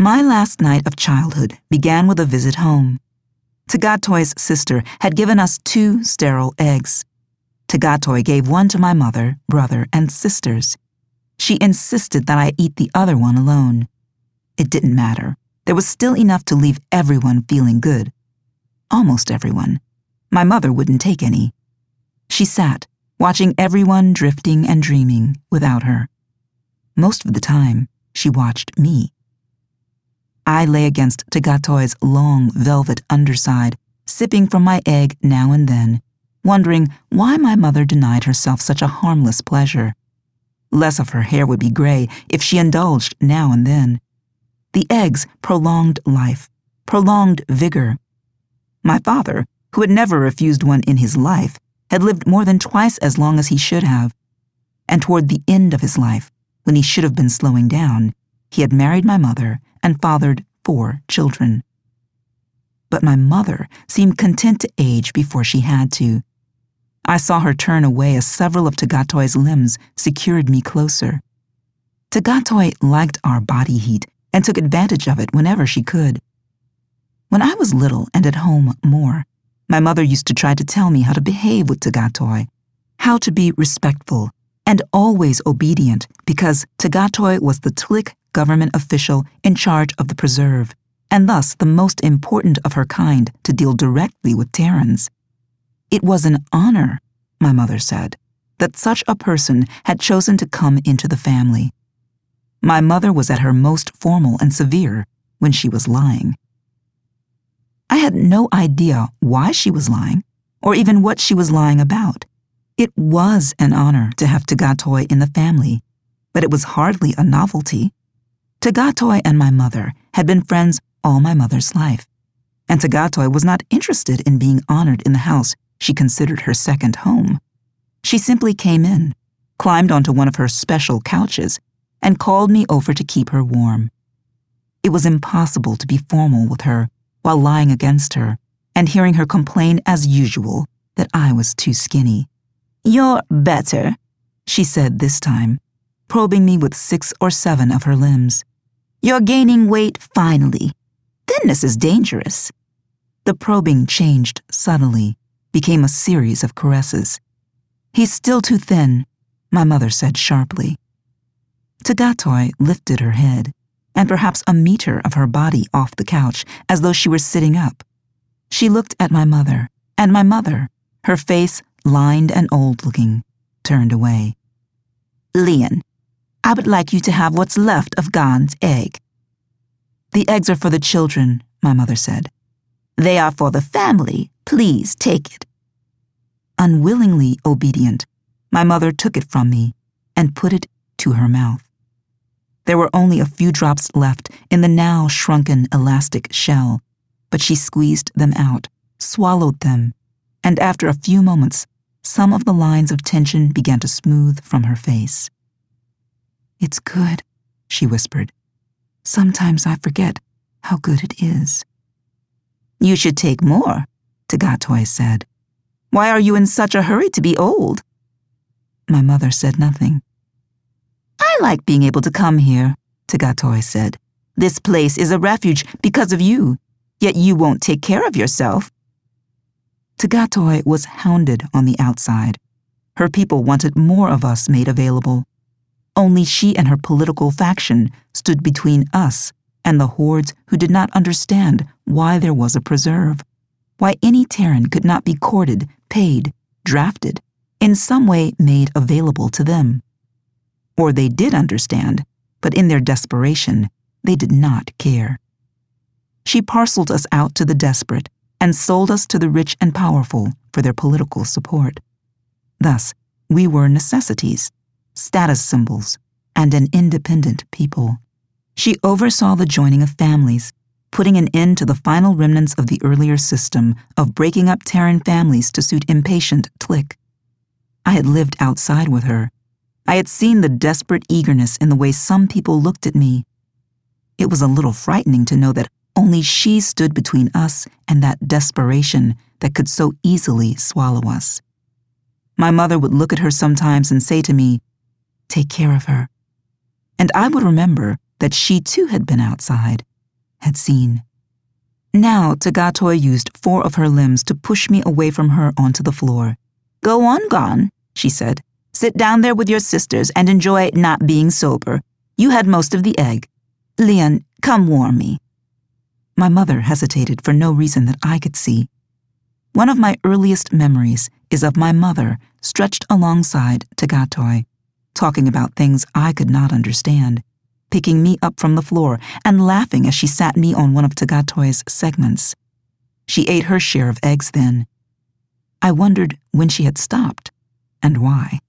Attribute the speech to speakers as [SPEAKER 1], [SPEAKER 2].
[SPEAKER 1] My last night of childhood began with a visit home. T'Gatoi's sister had given us two sterile eggs. T'Gatoi gave one to my mother, brother, and sisters. She insisted that I eat the other one alone. It didn't matter. There was still enough to leave everyone feeling good. Almost everyone. My mother wouldn't take any. She sat, watching everyone drifting and dreaming without her. Most of the time, she watched me. I lay against T'Gatoi's long velvet underside, sipping from my egg now and then, wondering why my mother denied herself such a harmless pleasure. Less of her hair would be gray if she indulged now and then. The eggs prolonged life, prolonged vigor. My father, who had never refused one in his life, had lived more than twice as long as he should have. And toward the end of his life, when he should have been slowing down, he had married my mother and fathered four children. But my mother seemed content to age before she had to. I saw her turn away as several of T'Gatoi's limbs secured me closer. T'Gatoi liked our body heat and took advantage of it whenever she could. When I was little and at home more, my mother used to try to tell me how to behave with T'Gatoi, how to be respectful and always obedient because T'Gatoi was the Tlic government official in charge of the preserve, and thus the most important of her kind to deal directly with Terrans. It was an honor, my mother said, that such a person had chosen to come into the family. My mother was at her most formal and severe when she was lying. I had no idea why she was lying, or even what she was lying about. It was an honor to have T'Gatoi in the family, but it was hardly a novelty. T'Gatoi and my mother had been friends all my mother's life, and T'Gatoi was not interested in being honored in the house she considered her second home. She simply came in, climbed onto one of her special couches, and called me over to keep her warm. It was impossible to be formal with her while lying against her and hearing her complain as usual that I was too skinny. You're better, she said this time, probing me with six or seven of her limbs. You're gaining weight finally. Thinness is dangerous. The probing changed subtly, became a series of caresses. He's still too thin, my mother said sharply. T'Gatoi lifted her head, and perhaps a meter of her body off the couch, as though she were sitting up. She looked at my mother, and my mother, her face lined and old looking, turned away. Lien, I would like you to have what's left of Gan's egg. The eggs are for the children, my mother said. They are for the family. Please take it. Unwillingly obedient, my mother took it from me and put it to her mouth. There were only a few drops left in the now shrunken elastic shell, but she squeezed them out, swallowed them, and after a few moments, some of the lines of tension began to smooth from her face. It's good, she whispered. Sometimes I forget how good it is. You should take more, T'Gatoi said. Why are you in such a hurry to be old? My mother said nothing. I like being able to come here, T'Gatoi said. This place is a refuge because of you, yet you won't take care of yourself. T'Gatoi was hounded on the outside. Her people wanted more of us made available. Only she and her political faction stood between us and the hordes who did not understand why there was a preserve, why any Terran could not be courted, paid, drafted, in some way made available to them. Or they did understand, but in their desperation, they did not care. She parceled us out to the desperate and sold us to the rich and powerful for their political support. Thus, we were necessities, status symbols, and an independent people. She oversaw the joining of families, putting an end to the final remnants of the earlier system of breaking up Terran families to suit impatient Tlic. I had lived outside with her, I had seen the desperate eagerness in the way some people looked at me. It was a little frightening to know that only she stood between us and that desperation that could so easily swallow us. My mother would look at her sometimes and say to me, Take care of her. And I would remember that she too had been outside, had seen. Now T'Gatoi used four of her limbs to push me away from her onto the floor. Go on, Gan, she said. Sit down there with your sisters and enjoy not being sober. You had most of the egg. Lien, come warm me. My mother hesitated for no reason that I could see. One of my earliest memories is of my mother stretched alongside T'Gatoi, talking about things I could not understand, picking me up from the floor and laughing as she sat me on one of T'Gatoi's segments. She ate her share of eggs then. I wondered when she had stopped and why.